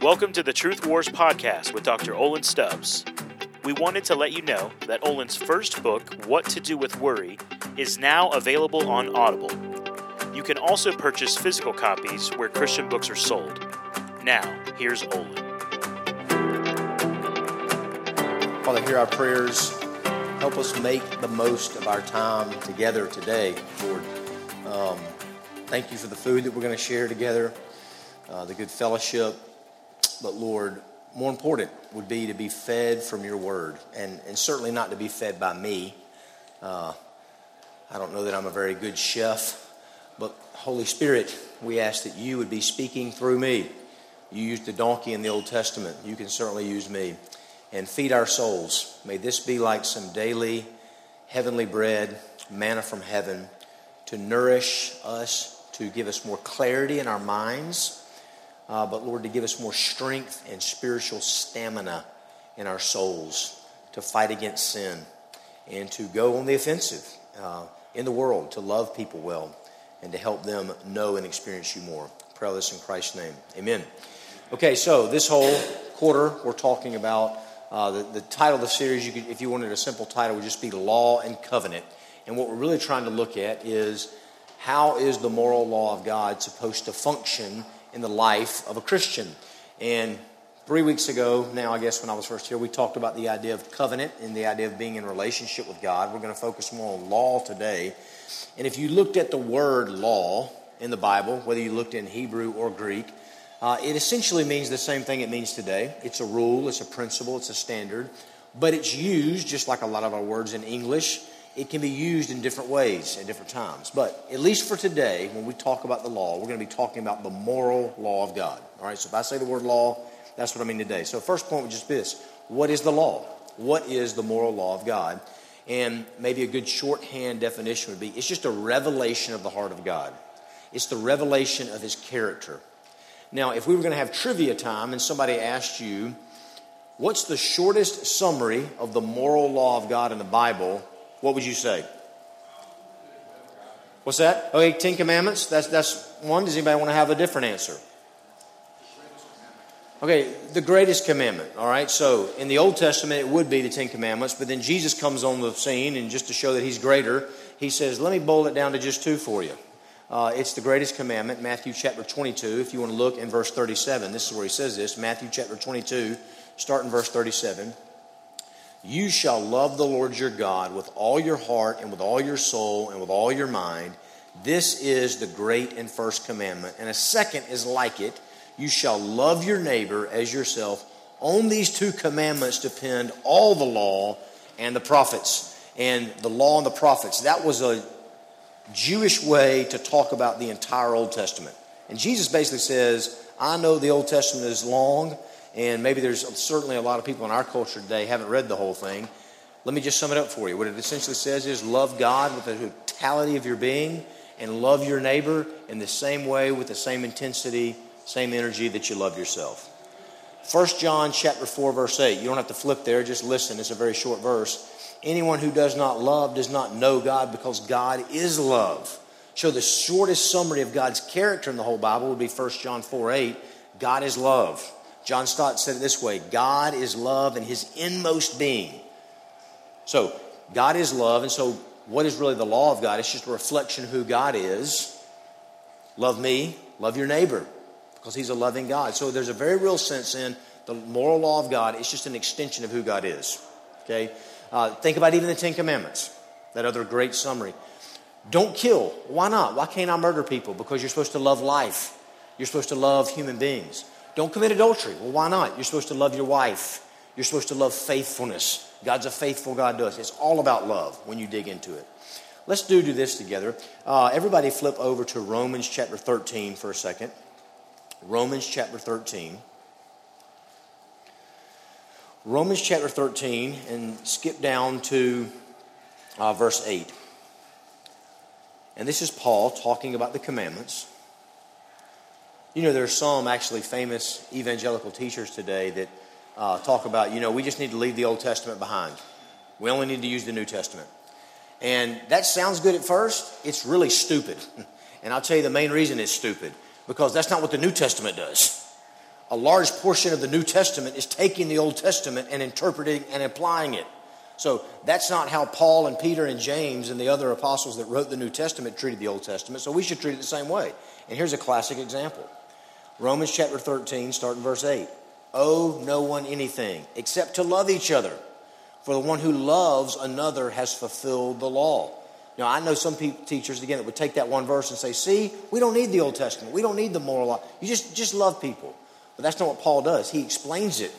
Welcome to the Truth Wars podcast with Dr. Olan Stubbs. We wanted to let you know that Olan's first book, What to Do with Worry, is now available on Audible. You can also purchase physical copies where Christian books are sold. Now, here's Olin. Father, hear our prayers. Help us make the most of our time together today, Lord. Um, thank you for the food that we're going to share together, uh, the good fellowship. But Lord, more important would be to be fed from your word, and, and certainly not to be fed by me. Uh, I don't know that I'm a very good chef, but Holy Spirit, we ask that you would be speaking through me. You used the donkey in the Old Testament. You can certainly use me. And feed our souls. May this be like some daily heavenly bread, manna from heaven, to nourish us, to give us more clarity in our minds uh, but Lord, to give us more strength and spiritual stamina in our souls to fight against sin and to go on the offensive uh, in the world, to love people well, and to help them know and experience you more. Pray this in Christ's name. Amen. Okay, so this whole quarter, we're talking about uh, the, the title of the series, you could, if you wanted a simple title, would just be Law and Covenant. And what we're really trying to look at is how is the moral law of God supposed to function in the life of a Christian. And three weeks ago, now I guess when I was first here, we talked about the idea of covenant and the idea of being in relationship with God. We're going to focus more on law today. And if you looked at the word law in the Bible, whether you looked in Hebrew or Greek, uh, it essentially means the same thing it means today. It's a rule, it's a principle, it's a standard, but it's used just like a lot of our words in English it can be used in different ways at different times. But at least for today, when we talk about the law, we're going to be talking about the moral law of God. All right, so if I say the word law, that's what I mean today. So, first point would just be this What is the law? What is the moral law of God? And maybe a good shorthand definition would be it's just a revelation of the heart of God, it's the revelation of his character. Now, if we were going to have trivia time and somebody asked you, What's the shortest summary of the moral law of God in the Bible? What would you say? What's that? Okay, Ten Commandments. That's that's one. Does anybody want to have a different answer? Okay, the greatest commandment. All right. So in the Old Testament, it would be the Ten Commandments, but then Jesus comes on the scene, and just to show that He's greater, He says, "Let me boil it down to just two for you." Uh, it's the greatest commandment, Matthew chapter 22. If you want to look in verse 37, this is where He says this. Matthew chapter 22, start in verse 37. You shall love the Lord your God with all your heart and with all your soul and with all your mind. This is the great and first commandment. And a second is like it you shall love your neighbor as yourself. On these two commandments depend all the law and the prophets. And the law and the prophets, that was a Jewish way to talk about the entire Old Testament. And Jesus basically says, I know the Old Testament is long, and maybe there's certainly a lot of people in our culture today haven't read the whole thing. Let me just sum it up for you. What it essentially says is love God with the totality of your being and love your neighbor in the same way with the same intensity, same energy that you love yourself. 1 John chapter 4 verse 8. You don't have to flip there, just listen. It's a very short verse. Anyone who does not love does not know God because God is love. So the shortest summary of God's character in the whole Bible would be 1 John 4 8. God is love. John Stott said it this way God is love in his inmost being. So, God is love, and so what is really the law of God? It's just a reflection of who God is. Love me, love your neighbor, because he's a loving God. So, there's a very real sense in the moral law of God, it's just an extension of who God is. Okay? Uh, think about even the Ten Commandments, that other great summary. Don't kill. Why not? Why can't I murder people? Because you're supposed to love life. You're supposed to love human beings. Don't commit adultery. Well, why not? You're supposed to love your wife. You're supposed to love faithfulness. God's a faithful God to us. It's all about love when you dig into it. Let's do, do this together. Uh, everybody flip over to Romans chapter 13 for a second. Romans chapter 13. Romans chapter 13 and skip down to uh, verse 8. And this is Paul talking about the commandments. You know, there are some actually famous evangelical teachers today that uh, talk about, you know, we just need to leave the Old Testament behind. We only need to use the New Testament. And that sounds good at first. It's really stupid. And I'll tell you the main reason it's stupid because that's not what the New Testament does. a large portion of the New Testament is taking the Old Testament and interpreting and applying it. So that's not how Paul and Peter and James and the other apostles that wrote the New Testament treated the Old Testament. So we should treat it the same way. And here's a classic example Romans chapter 13, starting verse 8. Owe no one anything except to love each other. For the one who loves another has fulfilled the law. Now, I know some teachers, again, that would take that one verse and say, see, we don't need the Old Testament. We don't need the moral law. You just, just love people. But that's not what Paul does. He explains it.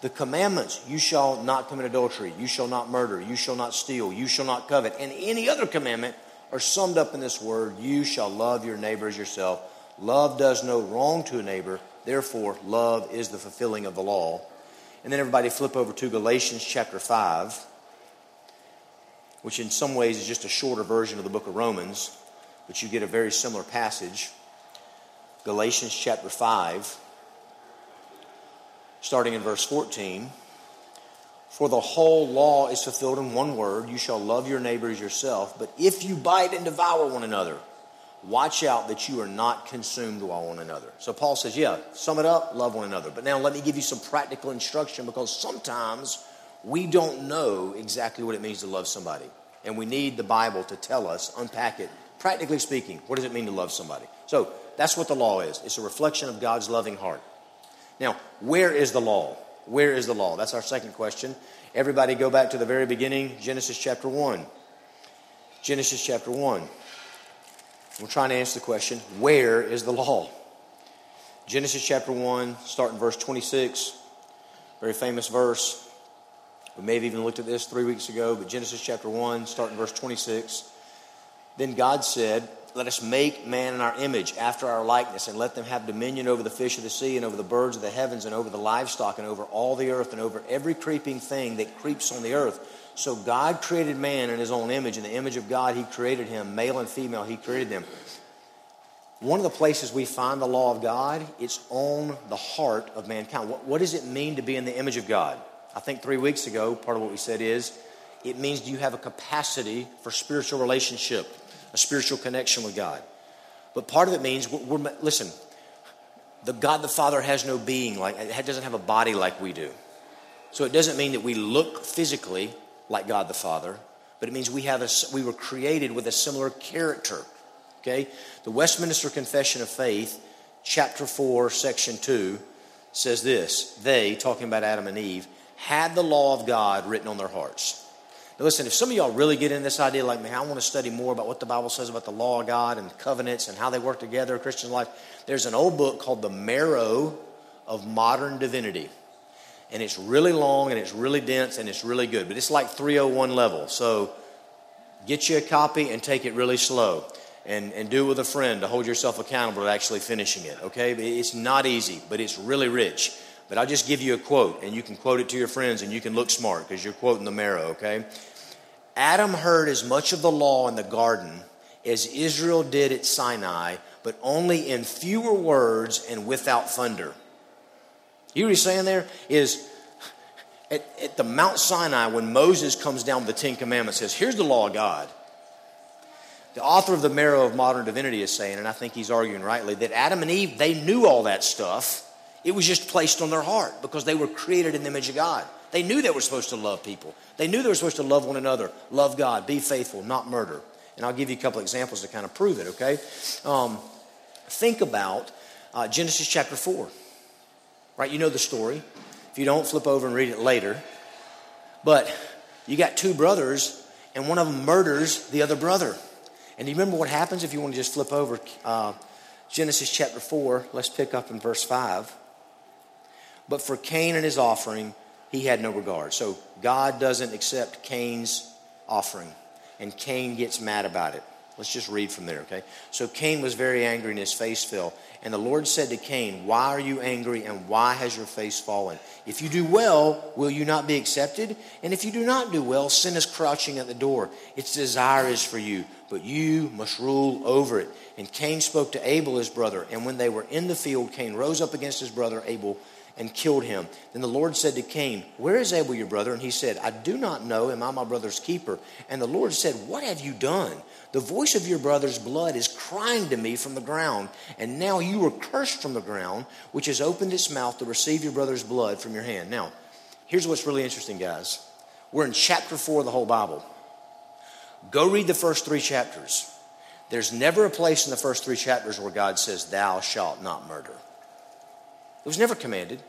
The commandments, you shall not commit adultery, you shall not murder, you shall not steal, you shall not covet, and any other commandment are summed up in this word, you shall love your neighbor as yourself. Love does no wrong to a neighbor, therefore, love is the fulfilling of the law. And then everybody flip over to Galatians chapter 5, which in some ways is just a shorter version of the book of Romans, but you get a very similar passage. Galatians chapter 5 starting in verse 14. For the whole law is fulfilled in one word you shall love your neighbor as yourself. But if you bite and devour one another, watch out that you are not consumed by one another. So Paul says, yeah, sum it up, love one another. But now let me give you some practical instruction because sometimes we don't know exactly what it means to love somebody. And we need the Bible to tell us, unpack it. Practically speaking, what does it mean to love somebody? So that's what the law is it's a reflection of God's loving heart. Now, where is the law? Where is the law? That's our second question. Everybody go back to the very beginning, Genesis chapter 1. Genesis chapter 1. We're trying to answer the question where is the law? Genesis chapter 1, starting verse 26, very famous verse. We may have even looked at this three weeks ago, but Genesis chapter 1, starting verse 26. Then God said, let us make man in our image, after our likeness, and let them have dominion over the fish of the sea, and over the birds of the heavens, and over the livestock, and over all the earth, and over every creeping thing that creeps on the earth. So God created man in his own image. In the image of God, he created him. Male and female, he created them. One of the places we find the law of God, it's on the heart of mankind. What, what does it mean to be in the image of God? I think three weeks ago, part of what we said is it means you have a capacity for spiritual relationship a spiritual connection with God. But part of it means we're, we're, listen, the God the Father has no being like it doesn't have a body like we do. So it doesn't mean that we look physically like God the Father, but it means we have a, we were created with a similar character. Okay? The Westminster Confession of Faith, chapter 4, section 2 says this. They, talking about Adam and Eve, had the law of God written on their hearts. Now, listen, if some of y'all really get in this idea, like, man, I want to study more about what the Bible says about the law of God and covenants and how they work together in Christian life, there's an old book called The Marrow of Modern Divinity. And it's really long and it's really dense and it's really good, but it's like 301 level. So get you a copy and take it really slow. And, and do it with a friend to hold yourself accountable to actually finishing it, okay? It's not easy, but it's really rich. But I'll just give you a quote, and you can quote it to your friends, and you can look smart because you're quoting the marrow, okay? Adam heard as much of the law in the garden as Israel did at Sinai, but only in fewer words and without thunder. You know what he's saying there? Is at, at the Mount Sinai, when Moses comes down with the Ten Commandments, says, Here's the law of God. The author of The Marrow of Modern Divinity is saying, and I think he's arguing rightly, that Adam and Eve, they knew all that stuff it was just placed on their heart because they were created in the image of God. They knew they were supposed to love people. They knew they were supposed to love one another, love God, be faithful, not murder. And I'll give you a couple examples to kind of prove it, okay? Um, think about uh, Genesis chapter 4, right? You know the story. If you don't, flip over and read it later. But you got two brothers, and one of them murders the other brother. And do you remember what happens if you want to just flip over uh, Genesis chapter 4? Let's pick up in verse 5. But for Cain and his offering, he had no regard. So God doesn't accept Cain's offering, and Cain gets mad about it. Let's just read from there, okay? So Cain was very angry and his face fell. And the Lord said to Cain, Why are you angry and why has your face fallen? If you do well, will you not be accepted? And if you do not do well, sin is crouching at the door. Its desire is for you, but you must rule over it. And Cain spoke to Abel, his brother. And when they were in the field, Cain rose up against his brother Abel and killed him. Then the Lord said to Cain, Where is Abel your brother? And he said, I do not know. Am I my brother's keeper? And the Lord said, What have you done? The voice of your brother's blood is crying to me from the ground. And now you are cursed from the ground, which has opened its mouth to receive your brother's blood from your hand. Now, here's what's really interesting, guys. We're in chapter four of the whole Bible. Go read the first three chapters. There's never a place in the first three chapters where God says, Thou shalt not murder. It was never commanded.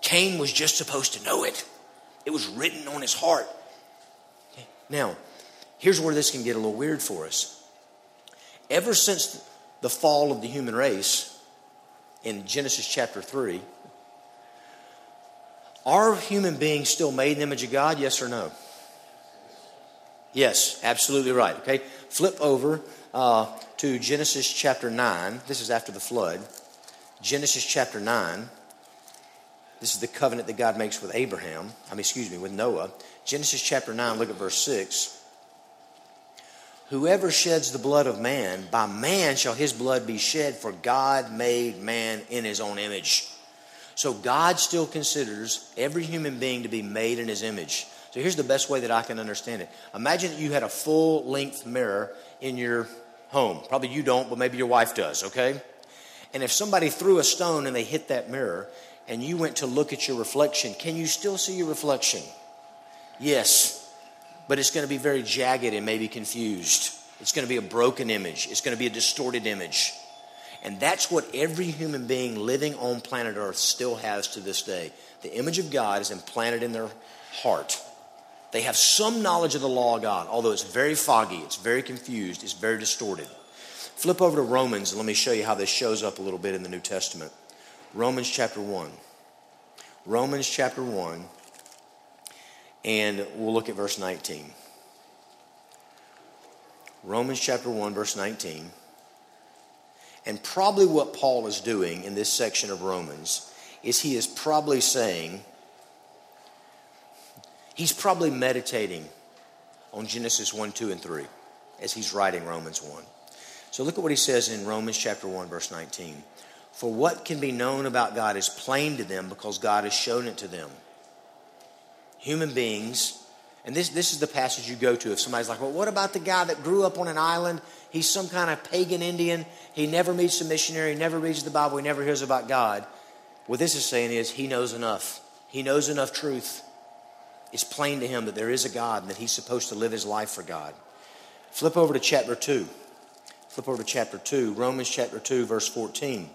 Cain was just supposed to know it, it was written on his heart. Now, here's where this can get a little weird for us. Ever since the fall of the human race in Genesis chapter 3, are human beings still made in the image of God? Yes or no? Yes, absolutely right. Okay, flip over uh, to Genesis chapter 9. This is after the flood. Genesis chapter 9. This is the covenant that God makes with Abraham. I mean, excuse me, with Noah. Genesis chapter 9, look at verse 6. Whoever sheds the blood of man, by man shall his blood be shed, for God made man in his own image. So God still considers every human being to be made in his image. So here's the best way that I can understand it. Imagine that you had a full length mirror in your home. Probably you don't, but maybe your wife does, okay? And if somebody threw a stone and they hit that mirror and you went to look at your reflection, can you still see your reflection? Yes, but it's going to be very jagged and maybe confused. It's going to be a broken image, it's going to be a distorted image. And that's what every human being living on planet Earth still has to this day. The image of God is implanted in their heart. They have some knowledge of the law of God, although it's very foggy, it's very confused, it's very distorted. Flip over to Romans and let me show you how this shows up a little bit in the New Testament. Romans chapter 1. Romans chapter 1, and we'll look at verse 19. Romans chapter 1, verse 19. And probably what Paul is doing in this section of Romans is he is probably saying, he's probably meditating on Genesis 1, 2, and 3 as he's writing Romans 1. So look at what he says in Romans chapter 1, verse 19. For what can be known about God is plain to them because God has shown it to them. Human beings, and this, this is the passage you go to if somebody's like, well, what about the guy that grew up on an island? He's some kind of pagan Indian he never meets a missionary, he never reads the Bible, he never hears about God. What this is saying is he knows enough. He knows enough truth. It's plain to him that there is a God and that he's supposed to live his life for God. Flip over to chapter 2. Flip over to chapter 2, Romans chapter 2, verse 14.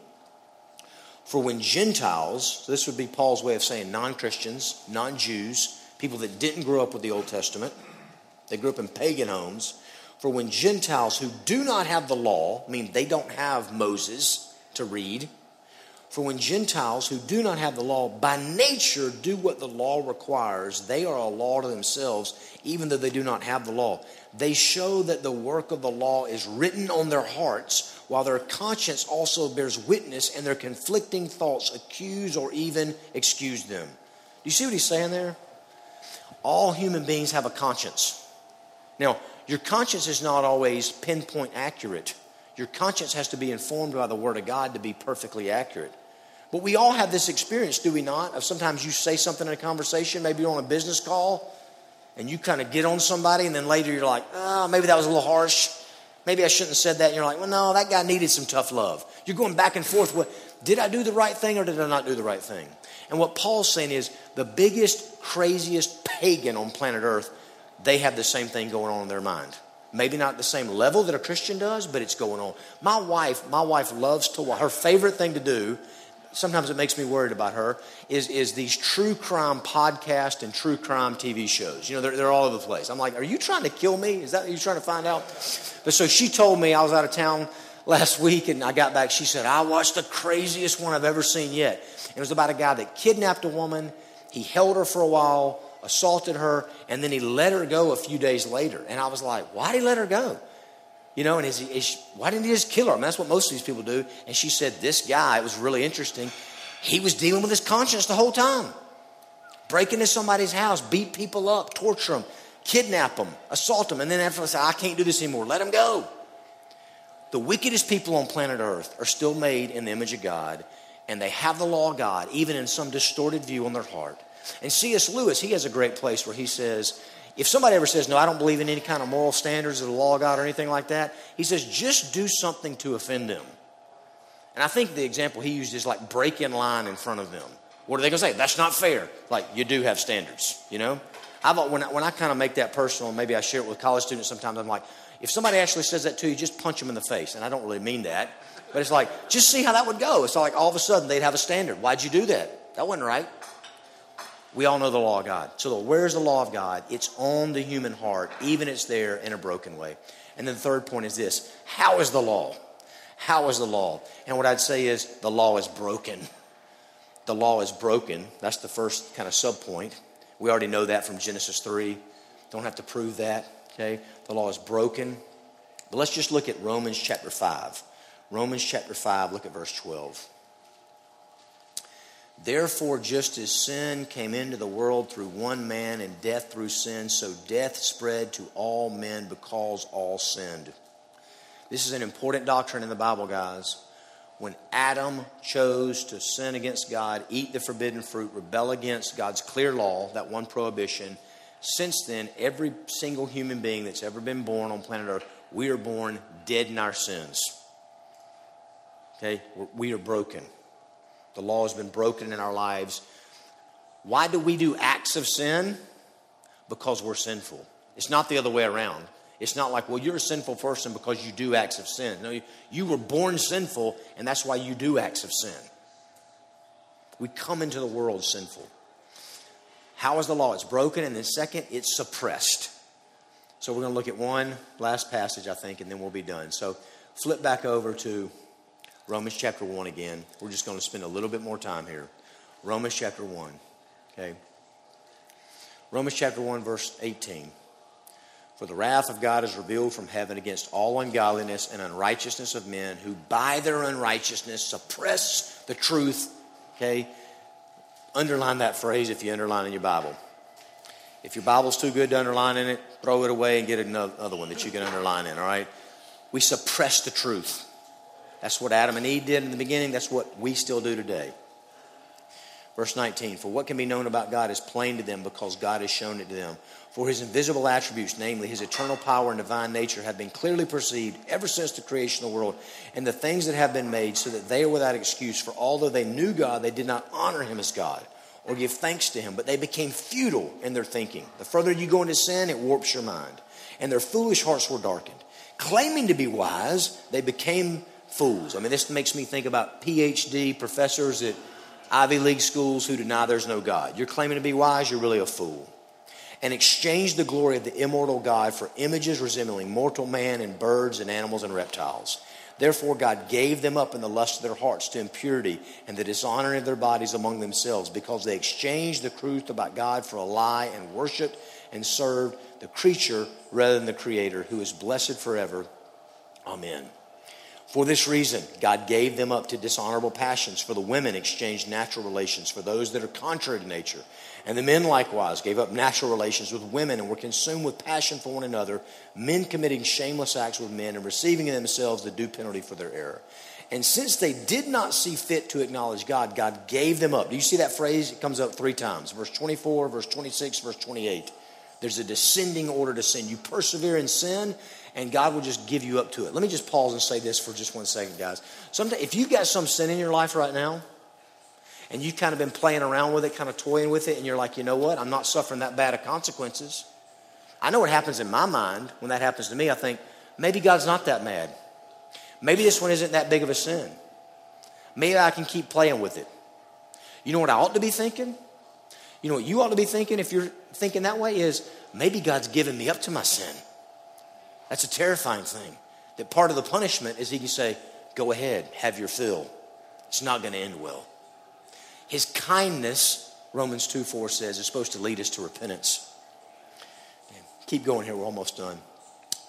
For when Gentiles, so this would be Paul's way of saying non Christians, non Jews, people that didn't grow up with the Old Testament, they grew up in pagan homes, for when Gentiles who do not have the law, I mean, they don't have Moses to read, for when Gentiles who do not have the law by nature do what the law requires, they are a law to themselves, even though they do not have the law. They show that the work of the law is written on their hearts, while their conscience also bears witness, and their conflicting thoughts accuse or even excuse them. Do you see what he's saying there? All human beings have a conscience. Now, your conscience is not always pinpoint accurate. Your conscience has to be informed by the Word of God to be perfectly accurate. But we all have this experience, do we not? Of sometimes you say something in a conversation, maybe you're on a business call, and you kind of get on somebody, and then later you're like, oh, maybe that was a little harsh. Maybe I shouldn't have said that. And you're like, well, no, that guy needed some tough love. You're going back and forth. With, did I do the right thing or did I not do the right thing? And what Paul's saying is the biggest, craziest pagan on planet Earth they have the same thing going on in their mind. Maybe not the same level that a Christian does, but it's going on. My wife, my wife loves to. Her favorite thing to do, sometimes it makes me worried about her, is, is these true crime podcast and true crime TV shows. You know, they're, they're all over the place. I'm like, are you trying to kill me? Is that what you're trying to find out? But so she told me I was out of town last week and I got back. She said, I watched the craziest one I've ever seen yet. It was about a guy that kidnapped a woman. He held her for a while assaulted her, and then he let her go a few days later. And I was like, why did he let her go? You know, and is he, is, why didn't he just kill her? I mean, that's what most of these people do. And she said, this guy, it was really interesting, he was dealing with his conscience the whole time. Break into somebody's house, beat people up, torture them, kidnap them, assault them, and then after say, I can't do this anymore, let them go. The wickedest people on planet Earth are still made in the image of God, and they have the law of God, even in some distorted view on their heart. And C.S. Lewis, he has a great place where he says, if somebody ever says, No, I don't believe in any kind of moral standards of the law of God or anything like that, he says, just do something to offend them. And I think the example he used is like break in line in front of them. What are they going to say? That's not fair. Like, you do have standards, you know? I've, when I, when I kind of make that personal, maybe I share it with college students sometimes, I'm like, if somebody actually says that to you, just punch them in the face. And I don't really mean that. But it's like, just see how that would go. It's like all of a sudden they'd have a standard. Why'd you do that? That wasn't right. We all know the law of God. So, where's the law of God? It's on the human heart, even it's there in a broken way. And then the third point is this how is the law? How is the law? And what I'd say is the law is broken. The law is broken. That's the first kind of sub point. We already know that from Genesis 3. Don't have to prove that. Okay? The law is broken. But let's just look at Romans chapter 5. Romans chapter 5, look at verse 12. Therefore, just as sin came into the world through one man and death through sin, so death spread to all men because all sinned. This is an important doctrine in the Bible, guys. When Adam chose to sin against God, eat the forbidden fruit, rebel against God's clear law, that one prohibition, since then, every single human being that's ever been born on planet Earth, we are born dead in our sins. Okay? We are broken. The law has been broken in our lives. Why do we do acts of sin? Because we're sinful. It's not the other way around. It's not like, well, you're a sinful person because you do acts of sin. No, you, you were born sinful, and that's why you do acts of sin. We come into the world sinful. How is the law? It's broken, and then second, it's suppressed. So we're going to look at one last passage, I think, and then we'll be done. So flip back over to Romans chapter 1 again. We're just going to spend a little bit more time here. Romans chapter 1. Okay. Romans chapter 1, verse 18. For the wrath of God is revealed from heaven against all ungodliness and unrighteousness of men who by their unrighteousness suppress the truth. Okay? Underline that phrase if you underline in your Bible. If your Bible's too good to underline in it, throw it away and get another one that you can underline in, all right? We suppress the truth. That's what Adam and Eve did in the beginning. That's what we still do today. Verse 19 For what can be known about God is plain to them because God has shown it to them. For his invisible attributes, namely his eternal power and divine nature, have been clearly perceived ever since the creation of the world and the things that have been made, so that they are without excuse. For although they knew God, they did not honor him as God or give thanks to him, but they became futile in their thinking. The further you go into sin, it warps your mind. And their foolish hearts were darkened. Claiming to be wise, they became fools. I mean, this makes me think about PhD professors at Ivy League schools who deny there's no God. You're claiming to be wise, you're really a fool. And exchanged the glory of the immortal God for images resembling mortal man and birds and animals and reptiles. Therefore, God gave them up in the lust of their hearts to impurity and the dishonoring of their bodies among themselves, because they exchanged the truth about God for a lie and worshiped and served the creature rather than the Creator, who is blessed forever. Amen. For this reason, God gave them up to dishonorable passions, for the women exchanged natural relations for those that are contrary to nature. And the men likewise gave up natural relations with women and were consumed with passion for one another, men committing shameless acts with men and receiving in themselves the due penalty for their error. And since they did not see fit to acknowledge God, God gave them up. Do you see that phrase? It comes up three times verse 24, verse 26, verse 28. There's a descending order to sin. You persevere in sin, and God will just give you up to it. Let me just pause and say this for just one second, guys. Sometimes, if you've got some sin in your life right now, and you've kind of been playing around with it, kind of toying with it, and you're like, you know what? I'm not suffering that bad of consequences. I know what happens in my mind when that happens to me. I think, maybe God's not that mad. Maybe this one isn't that big of a sin. Maybe I can keep playing with it. You know what I ought to be thinking? You know what you ought to be thinking if you're thinking that way is maybe God's given me up to my sin. That's a terrifying thing. That part of the punishment is he can say, Go ahead, have your fill. It's not going to end well. His kindness, Romans 2 4 says, is supposed to lead us to repentance. Keep going here, we're almost done.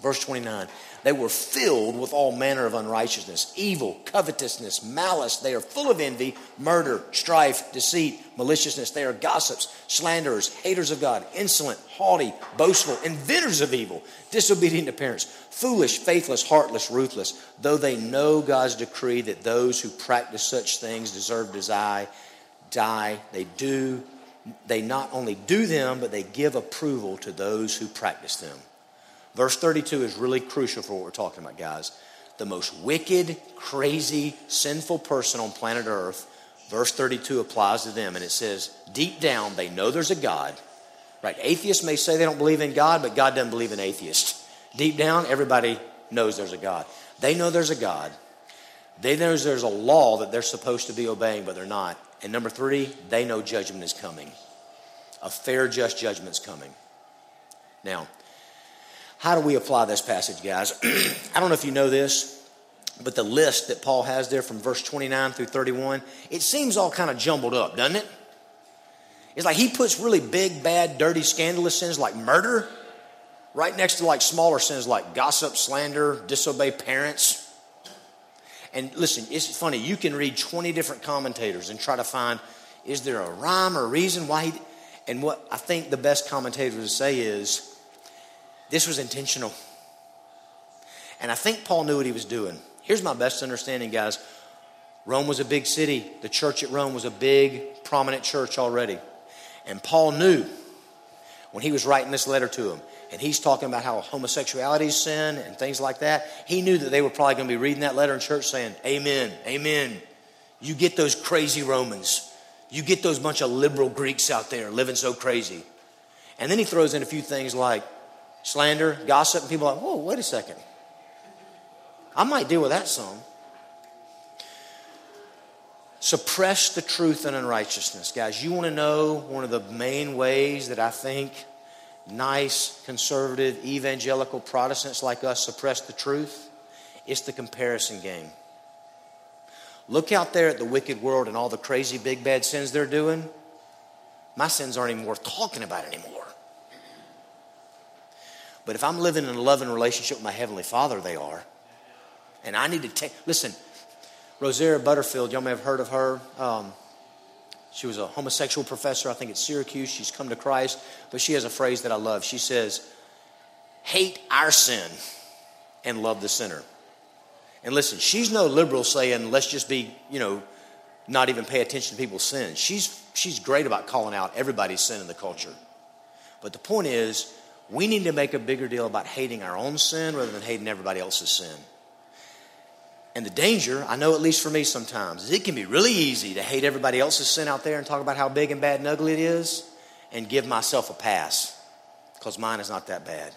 Verse 29 They were filled with all manner of unrighteousness, evil, covetousness, malice. They are full of envy, murder, strife, deceit, maliciousness. They are gossips, slanderers, haters of God, insolent, haughty, boastful, inventors of evil, disobedient to parents, foolish, faithless, heartless, ruthless. Though they know God's decree that those who practice such things deserve to die, die, they do. They not only do them, but they give approval to those who practice them. Verse 32 is really crucial for what we're talking about, guys. The most wicked, crazy, sinful person on planet Earth, verse 32 applies to them, and it says, deep down, they know there's a God. Right? Atheists may say they don't believe in God, but God doesn't believe in atheists. Deep down, everybody knows there's a God. They know there's a God. They know there's a law that they're supposed to be obeying, but they're not. And number three, they know judgment is coming. A fair, just judgment is coming. Now, how do we apply this passage, guys? I don't know if you know this, but the list that Paul has there from verse 29 through 31, it seems all kind of jumbled up, doesn't it? It's like he puts really big, bad, dirty, scandalous sins like murder right next to like smaller sins like gossip, slander, disobey parents. And listen, it's funny, you can read 20 different commentators and try to find is there a rhyme or reason why he. And what I think the best commentators say is this was intentional. And I think Paul knew what he was doing. Here's my best understanding, guys Rome was a big city, the church at Rome was a big, prominent church already. And Paul knew when he was writing this letter to them, and he's talking about how homosexuality is sin and things like that, he knew that they were probably going to be reading that letter in church saying, Amen, Amen. You get those crazy Romans. You get those bunch of liberal Greeks out there living so crazy. And then he throws in a few things like, slander, gossip, and people are like, whoa, wait a second. I might deal with that some. Suppress the truth and unrighteousness. Guys, you want to know one of the main ways that I think nice, conservative, evangelical Protestants like us suppress the truth? It's the comparison game. Look out there at the wicked world and all the crazy, big, bad sins they're doing. My sins aren't even worth talking about anymore. But if I'm living in a loving relationship with my Heavenly Father, they are. And I need to take, listen, Rosaria Butterfield, y'all may have heard of her. Um, she was a homosexual professor, I think at Syracuse. She's come to Christ, but she has a phrase that I love. She says, Hate our sin and love the sinner. And listen, she's no liberal saying, let's just be, you know, not even pay attention to people's sins. She's, she's great about calling out everybody's sin in the culture. But the point is, we need to make a bigger deal about hating our own sin rather than hating everybody else's sin. And the danger, I know at least for me sometimes, is it can be really easy to hate everybody else's sin out there and talk about how big and bad and ugly it is and give myself a pass because mine is not that bad.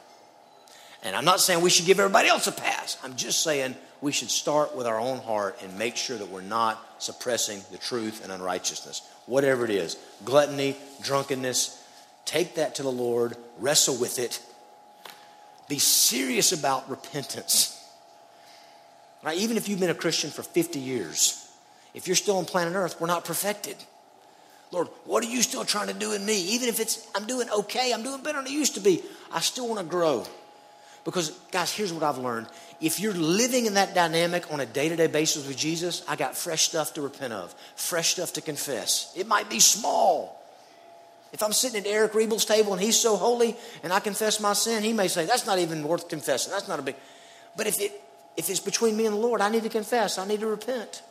And I'm not saying we should give everybody else a pass. I'm just saying we should start with our own heart and make sure that we're not suppressing the truth and unrighteousness. Whatever it is gluttony, drunkenness, Take that to the Lord, wrestle with it, be serious about repentance. Right? Even if you've been a Christian for 50 years, if you're still on planet Earth, we're not perfected. Lord, what are you still trying to do in me? Even if it's I'm doing okay, I'm doing better than I used to be, I still want to grow. Because, guys, here's what I've learned. If you're living in that dynamic on a day to day basis with Jesus, I got fresh stuff to repent of, fresh stuff to confess. It might be small, if I'm sitting at Eric Rebel's table and he's so holy and I confess my sin, he may say, that's not even worth confessing. That's not a big. But if, it, if it's between me and the Lord, I need to confess. I need to repent.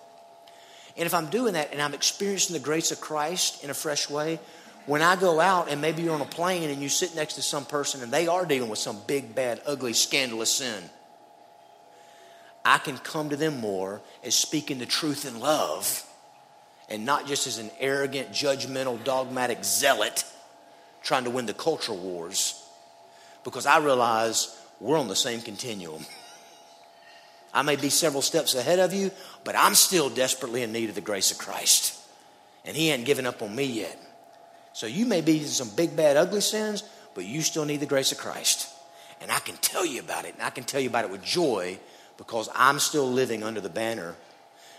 And if I'm doing that and I'm experiencing the grace of Christ in a fresh way, when I go out and maybe you're on a plane and you sit next to some person and they are dealing with some big, bad, ugly, scandalous sin, I can come to them more as speaking the truth in love and not just as an arrogant, judgmental, dogmatic zealot trying to win the cultural wars, because I realize we're on the same continuum. I may be several steps ahead of you, but I'm still desperately in need of the grace of Christ. And He ain't given up on me yet. So you may be in some big, bad, ugly sins, but you still need the grace of Christ. And I can tell you about it, and I can tell you about it with joy because I'm still living under the banner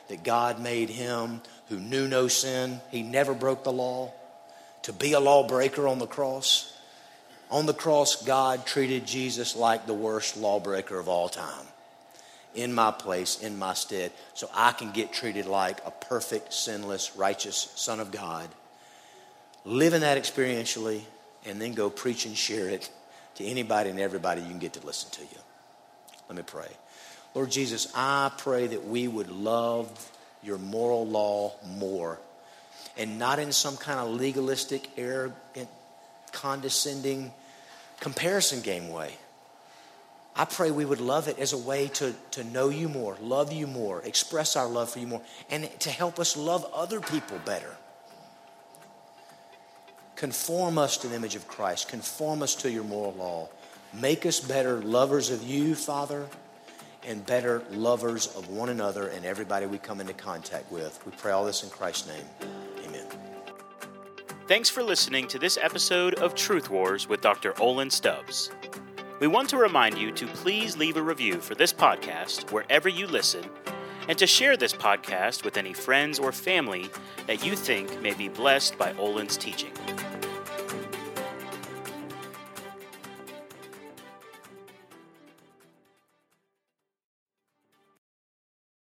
that God made him who knew no sin, he never broke the law, to be a lawbreaker on the cross. On the cross, God treated Jesus like the worst lawbreaker of all time in my place, in my stead, so I can get treated like a perfect, sinless, righteous Son of God. Live in that experientially, and then go preach and share it to anybody and everybody you can get to listen to you. Let me pray. Lord Jesus, I pray that we would love your moral law more and not in some kind of legalistic, arrogant, condescending comparison game way. I pray we would love it as a way to, to know you more, love you more, express our love for you more, and to help us love other people better. Conform us to the image of Christ, conform us to your moral law. Make us better lovers of you, Father, and better lovers of one another and everybody we come into contact with. We pray all this in Christ's name. Amen. Thanks for listening to this episode of Truth Wars with Dr. Olan Stubbs. We want to remind you to please leave a review for this podcast wherever you listen and to share this podcast with any friends or family that you think may be blessed by Olan's teaching.